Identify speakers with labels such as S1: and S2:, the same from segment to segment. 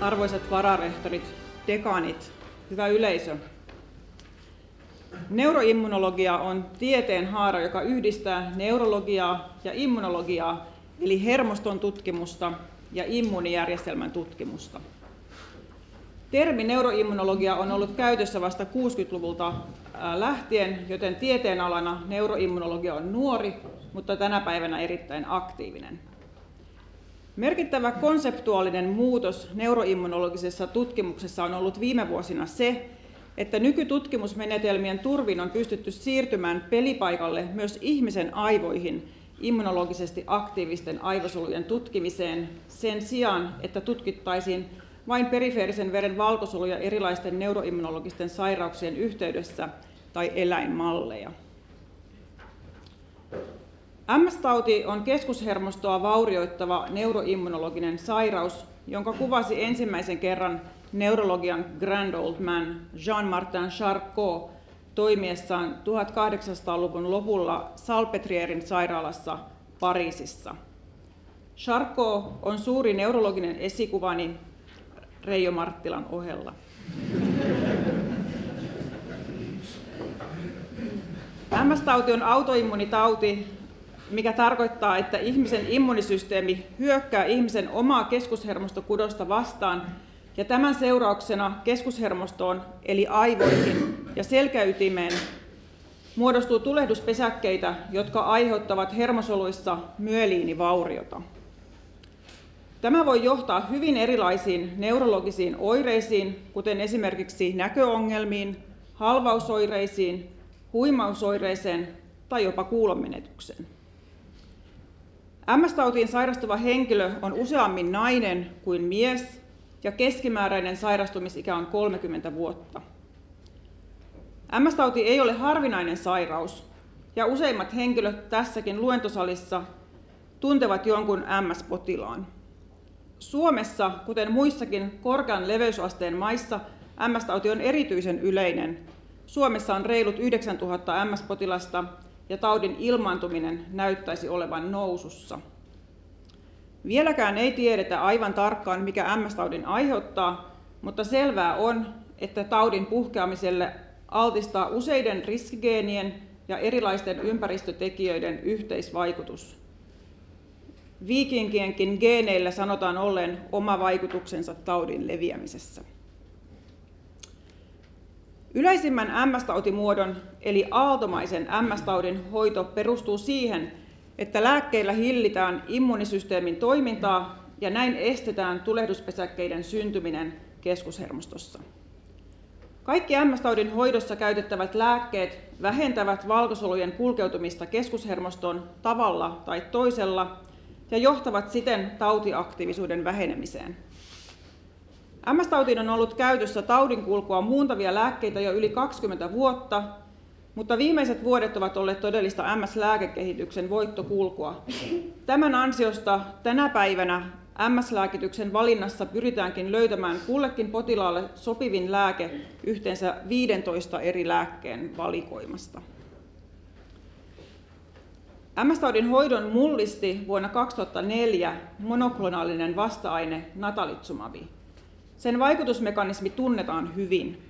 S1: arvoisat vararehtorit, dekaanit, hyvä yleisö. Neuroimmunologia on tieteen haara, joka yhdistää neurologiaa ja immunologiaa, eli hermoston tutkimusta ja immuunijärjestelmän tutkimusta. Termi neuroimmunologia on ollut käytössä vasta 60-luvulta lähtien, joten tieteenalana neuroimmunologia on nuori, mutta tänä päivänä erittäin aktiivinen. Merkittävä konseptuaalinen muutos neuroimmunologisessa tutkimuksessa on ollut viime vuosina se, että nykytutkimusmenetelmien turvin on pystytty siirtymään pelipaikalle myös ihmisen aivoihin immunologisesti aktiivisten aivosolujen tutkimiseen sen sijaan, että tutkittaisiin vain perifeerisen veren valkosoluja erilaisten neuroimmunologisten sairauksien yhteydessä tai eläinmalleja. MS-tauti on keskushermostoa vaurioittava neuroimmunologinen sairaus, jonka kuvasi ensimmäisen kerran neurologian grand old man Jean-Martin Charcot toimiessaan 1800-luvun lopulla Salpetrierin sairaalassa Pariisissa. Charcot on suuri neurologinen esikuvani Reijo Marttilan ohella. MS-tauti on autoimmunitauti, mikä tarkoittaa, että ihmisen immunisysteemi hyökkää ihmisen omaa keskushermostokudosta vastaan ja tämän seurauksena keskushermostoon eli aivoihin ja selkäytimeen muodostuu tulehduspesäkkeitä, jotka aiheuttavat hermosoluissa myeliinivauriota. Tämä voi johtaa hyvin erilaisiin neurologisiin oireisiin, kuten esimerkiksi näköongelmiin, halvausoireisiin, huimausoireeseen tai jopa kuulonmenetykseen. MS-tautiin sairastuva henkilö on useammin nainen kuin mies ja keskimääräinen sairastumisikä on 30 vuotta. MS-tauti ei ole harvinainen sairaus ja useimmat henkilöt tässäkin luentosalissa tuntevat jonkun MS-potilaan. Suomessa, kuten muissakin korkean leveysasteen maissa, MS-tauti on erityisen yleinen. Suomessa on reilut 9000 MS-potilasta ja taudin ilmaantuminen näyttäisi olevan nousussa. Vieläkään ei tiedetä aivan tarkkaan, mikä MS-taudin aiheuttaa, mutta selvää on, että taudin puhkeamiselle altistaa useiden riskigeenien ja erilaisten ympäristötekijöiden yhteisvaikutus. Viikinkienkin geeneillä sanotaan ollen oma vaikutuksensa taudin leviämisessä. Yleisimmän MS-tautimuodon eli aaltomaisen MS-taudin hoito perustuu siihen, että lääkkeillä hillitään immunisysteemin toimintaa ja näin estetään tulehduspesäkkeiden syntyminen keskushermostossa. Kaikki MS-taudin hoidossa käytettävät lääkkeet vähentävät valkosolujen kulkeutumista keskushermostoon tavalla tai toisella ja johtavat siten tautiaktiivisuuden vähenemiseen. MS-tautiin on ollut käytössä taudinkulkua muuntavia lääkkeitä jo yli 20 vuotta, mutta viimeiset vuodet ovat olleet todellista MS-lääkekehityksen voittokulkua. Tämän ansiosta tänä päivänä MS-lääkityksen valinnassa pyritäänkin löytämään kullekin potilaalle sopivin lääke yhteensä 15 eri lääkkeen valikoimasta. MS-taudin hoidon mullisti vuonna 2004 monoklonaalinen vasta-aine natalitsumabi. Sen vaikutusmekanismi tunnetaan hyvin.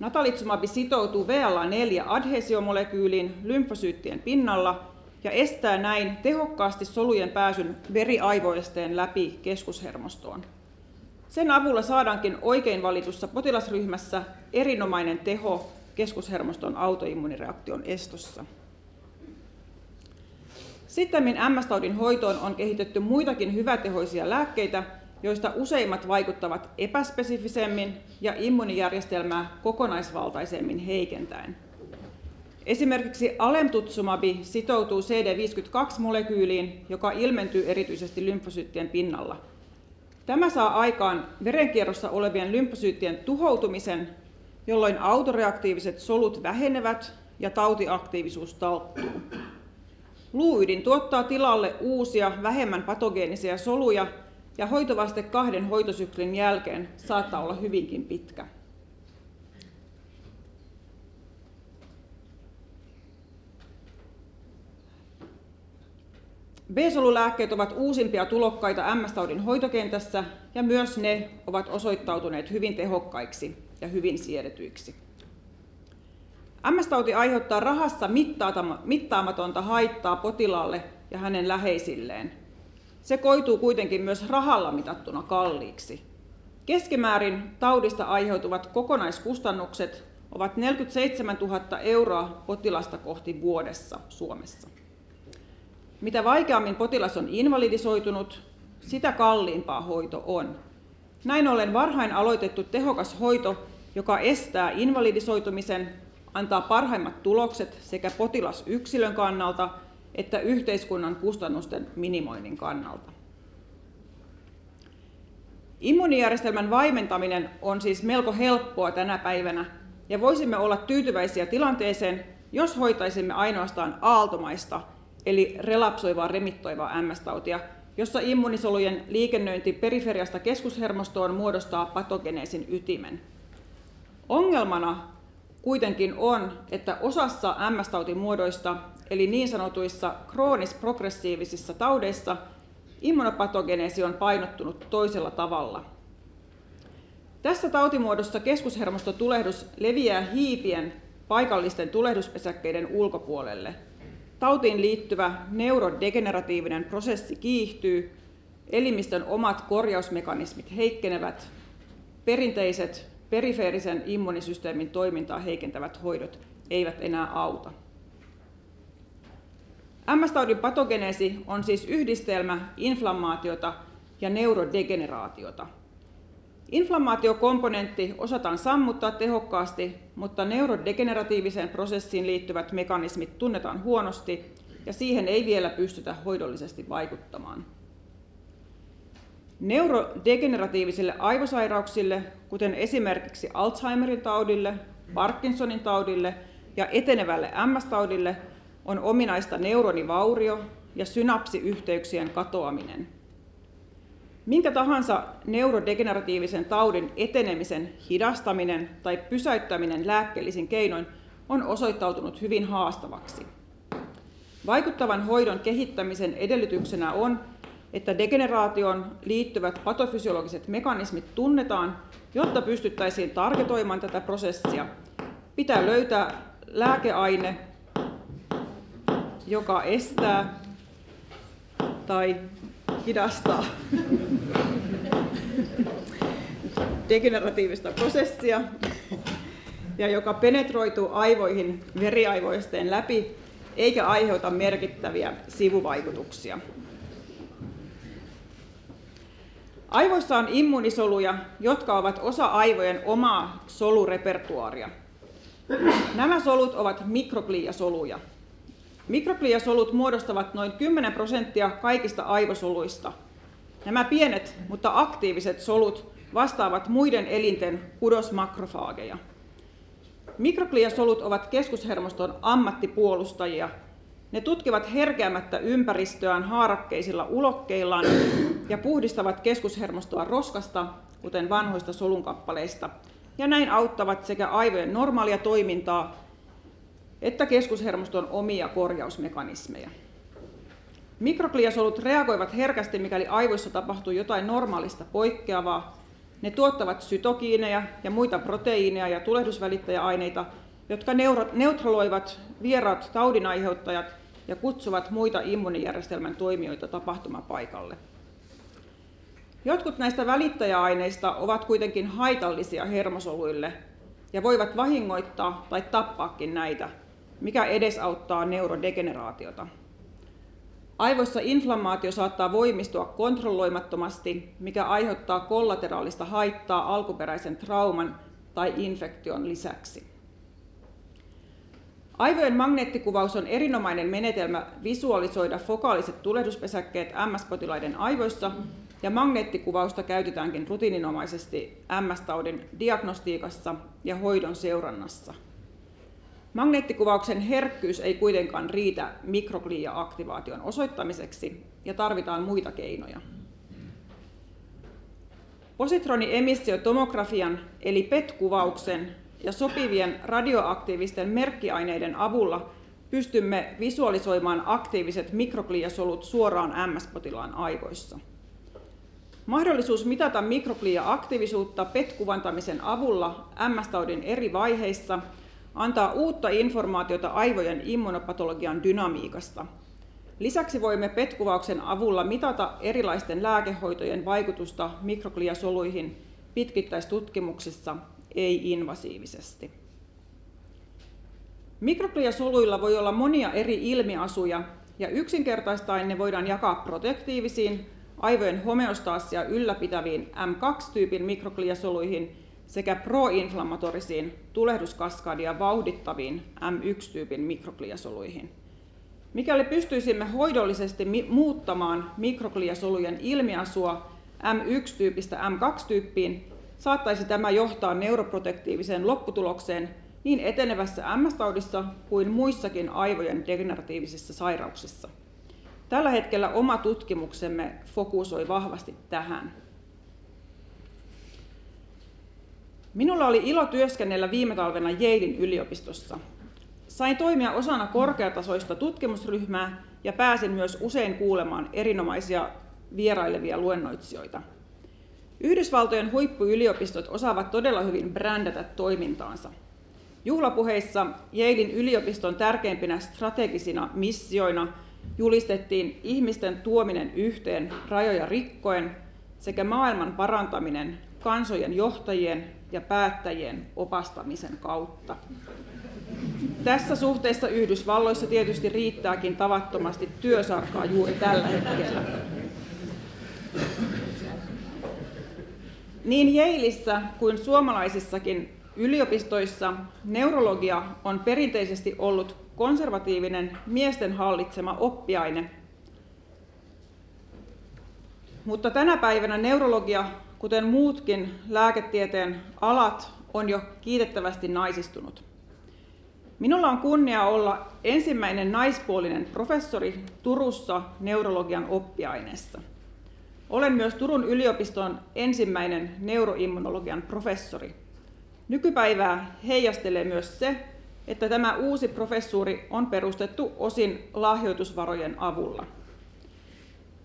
S1: Natalitsumabi sitoutuu VLA4-adhesiomolekyyliin lymfosyyttien pinnalla ja estää näin tehokkaasti solujen pääsyn veriaivoesteen läpi keskushermostoon. Sen avulla saadaankin oikein valitussa potilasryhmässä erinomainen teho keskushermoston autoimmunireaktion estossa. Sitten MS-taudin hoitoon on kehitetty muitakin hyvätehoisia lääkkeitä, joista useimmat vaikuttavat epäspesifisemmin ja immunijärjestelmää kokonaisvaltaisemmin heikentäen. Esimerkiksi alemtutsumabi sitoutuu CD52-molekyyliin, joka ilmentyy erityisesti lymfosyyttien pinnalla. Tämä saa aikaan verenkierrossa olevien lymfosyyttien tuhoutumisen, jolloin autoreaktiiviset solut vähenevät ja tautiaktiivisuus talttuu. Luuydin tuottaa tilalle uusia, vähemmän patogeenisia soluja, ja hoitovaste kahden hoitosyklin jälkeen saattaa olla hyvinkin pitkä. B-solulääkkeet ovat uusimpia tulokkaita MS-taudin hoitokentässä ja myös ne ovat osoittautuneet hyvin tehokkaiksi ja hyvin siedetyiksi. MS-tauti aiheuttaa rahassa mittaamatonta haittaa potilaalle ja hänen läheisilleen. Se koituu kuitenkin myös rahalla mitattuna kalliiksi. Keskimäärin taudista aiheutuvat kokonaiskustannukset ovat 47 000 euroa potilasta kohti vuodessa Suomessa. Mitä vaikeammin potilas on invalidisoitunut, sitä kalliimpaa hoito on. Näin ollen varhain aloitettu tehokas hoito, joka estää invalidisoitumisen, antaa parhaimmat tulokset sekä potilasyksilön kannalta että yhteiskunnan kustannusten minimoinnin kannalta. Immuunijärjestelmän vaimentaminen on siis melko helppoa tänä päivänä ja voisimme olla tyytyväisiä tilanteeseen, jos hoitaisimme ainoastaan aaltomaista eli relapsoivaa remittoivaa MS-tautia, jossa immunisolujen liikennöinti periferiasta keskushermostoon muodostaa patogeneesin ytimen. Ongelmana kuitenkin on, että osassa MS-tautimuodoista, eli niin sanotuissa kroonis-progressiivisissa taudeissa, immunopatogeneesi on painottunut toisella tavalla. Tässä tautimuodossa keskushermostotulehdus leviää hiipien paikallisten tulehduspesäkkeiden ulkopuolelle – Tautiin liittyvä neurodegeneratiivinen prosessi kiihtyy, elimistön omat korjausmekanismit heikkenevät, perinteiset perifeerisen immunisysteemin toimintaa heikentävät hoidot eivät enää auta. MS-taudin patogeneesi on siis yhdistelmä inflammaatiota ja neurodegeneraatiota. Inflammaatiokomponentti osataan sammuttaa tehokkaasti, mutta neurodegeneratiiviseen prosessiin liittyvät mekanismit tunnetaan huonosti ja siihen ei vielä pystytä hoidollisesti vaikuttamaan. Neurodegeneratiivisille aivosairauksille, kuten esimerkiksi Alzheimerin taudille, Parkinsonin taudille ja etenevälle MS-taudille, on ominaista neuronivaurio ja synapsiyhteyksien katoaminen – Minkä tahansa neurodegeneratiivisen taudin etenemisen hidastaminen tai pysäyttäminen lääkkeellisin keinoin on osoittautunut hyvin haastavaksi. Vaikuttavan hoidon kehittämisen edellytyksenä on, että degeneraation liittyvät patofysiologiset mekanismit tunnetaan, jotta pystyttäisiin targetoimaan tätä prosessia. Pitää löytää lääkeaine, joka estää tai hidastaa degeneratiivista prosessia ja joka penetroituu aivoihin veriaivoisteen läpi eikä aiheuta merkittäviä sivuvaikutuksia. Aivoissa on immuunisoluja, jotka ovat osa aivojen omaa solurepertuaaria. Nämä solut ovat mikrogliasoluja. Mikrogliasolut muodostavat noin 10 prosenttia kaikista aivosoluista. Nämä pienet, mutta aktiiviset solut vastaavat muiden elinten kudosmakrofaageja. Mikrogliasolut ovat keskushermoston ammattipuolustajia. Ne tutkivat herkeämättä ympäristöään haarakkeisilla ulokkeillaan ja puhdistavat keskushermostoa roskasta, kuten vanhoista solunkappaleista, ja näin auttavat sekä aivojen normaalia toimintaa että keskushermoston omia korjausmekanismeja. Mikrogliasolut reagoivat herkästi, mikäli aivoissa tapahtuu jotain normaalista poikkeavaa. Ne tuottavat sytokiineja ja muita proteiineja ja tulehdusvälittäjäaineita, jotka neutraloivat vieraat taudinaiheuttajat ja kutsuvat muita immunijärjestelmän toimijoita tapahtumapaikalle. Jotkut näistä välittäjäaineista ovat kuitenkin haitallisia hermosoluille ja voivat vahingoittaa tai tappaakin näitä mikä edesauttaa neurodegeneraatiota. Aivoissa inflammaatio saattaa voimistua kontrolloimattomasti, mikä aiheuttaa kollateraalista haittaa alkuperäisen trauman tai infektion lisäksi. Aivojen magneettikuvaus on erinomainen menetelmä visualisoida fokaaliset tulehduspesäkkeet MS-potilaiden aivoissa, ja magneettikuvausta käytetäänkin rutiininomaisesti MS-taudin diagnostiikassa ja hoidon seurannassa. Magneettikuvauksen herkkyys ei kuitenkaan riitä mikroglia-aktivaation osoittamiseksi ja tarvitaan muita keinoja. Positroniemissiotomografian eli PET-kuvauksen ja sopivien radioaktiivisten merkkiaineiden avulla pystymme visualisoimaan aktiiviset mikrogliasolut suoraan MS-potilaan aivoissa. Mahdollisuus mitata mikroglia-aktiivisuutta PET-kuvantamisen avulla MS-taudin eri vaiheissa antaa uutta informaatiota aivojen immunopatologian dynamiikasta. Lisäksi voimme PET-kuvauksen avulla mitata erilaisten lääkehoitojen vaikutusta mikrogliasoluihin pitkittäistutkimuksissa ei-invasiivisesti. Mikrogliasoluilla voi olla monia eri ilmiasuja, ja yksinkertaistaen ne voidaan jakaa protektiivisiin, aivojen homeostaasia ylläpitäviin M2-tyypin mikrogliasoluihin sekä proinflammatorisiin, tulehduskaskadia vauhdittaviin M1-tyypin mikrogliasoluihin. Mikäli pystyisimme hoidollisesti muuttamaan mikrogliasolujen ilmiasua M1-tyypistä M2-tyyppiin, saattaisi tämä johtaa neuroprotektiiviseen lopputulokseen niin etenevässä MS-taudissa kuin muissakin aivojen degeneratiivisissa sairauksissa. Tällä hetkellä oma tutkimuksemme fokusoi vahvasti tähän. Minulla oli ilo työskennellä viime talvena Yalein yliopistossa. Sain toimia osana korkeatasoista tutkimusryhmää ja pääsin myös usein kuulemaan erinomaisia vierailevia luennoitsijoita. Yhdysvaltojen huippuyliopistot osaavat todella hyvin brändätä toimintaansa. Juhlapuheissa Yalein yliopiston tärkeimpinä strategisina missioina julistettiin ihmisten tuominen yhteen rajoja rikkoen sekä maailman parantaminen kansojen johtajien ja päättäjien opastamisen kautta. Tässä suhteessa Yhdysvalloissa tietysti riittääkin tavattomasti työsarkaa juuri tällä hetkellä. Niin Jeilissä kuin suomalaisissakin yliopistoissa neurologia on perinteisesti ollut konservatiivinen miesten hallitsema oppiaine. Mutta tänä päivänä neurologia, kuten muutkin lääketieteen alat, on jo kiitettävästi naisistunut. Minulla on kunnia olla ensimmäinen naispuolinen professori Turussa neurologian oppiaineessa. Olen myös Turun yliopiston ensimmäinen neuroimmunologian professori. Nykypäivää heijastelee myös se, että tämä uusi professuuri on perustettu osin lahjoitusvarojen avulla.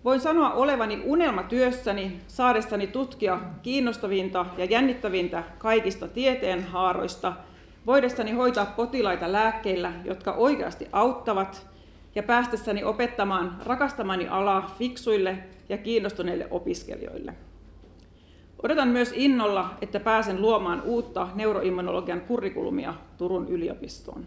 S1: Voin sanoa olevani unelmatyössäni saadessani tutkia kiinnostavinta ja jännittävintä kaikista tieteen haaroista, voidessani hoitaa potilaita lääkkeillä, jotka oikeasti auttavat, ja päästessäni opettamaan rakastamani alaa fiksuille ja kiinnostuneille opiskelijoille. Odotan myös innolla, että pääsen luomaan uutta neuroimmunologian kurrikulumia Turun yliopistoon.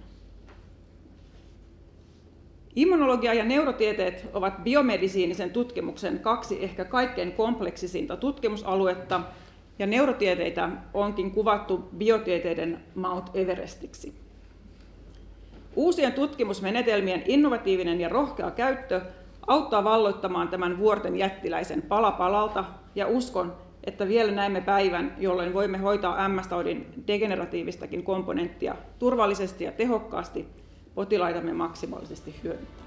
S1: Immunologia ja neurotieteet ovat biomedisiinisen tutkimuksen kaksi ehkä kaikkein kompleksisinta tutkimusaluetta, ja neurotieteitä onkin kuvattu biotieteiden Mount Everestiksi. Uusien tutkimusmenetelmien innovatiivinen ja rohkea käyttö auttaa valloittamaan tämän vuorten jättiläisen pala palalta, ja uskon, että vielä näemme päivän, jolloin voimme hoitaa MS-taudin degeneratiivistakin komponenttia turvallisesti ja tehokkaasti potilaitamme maksimaalisesti hyödyntäen.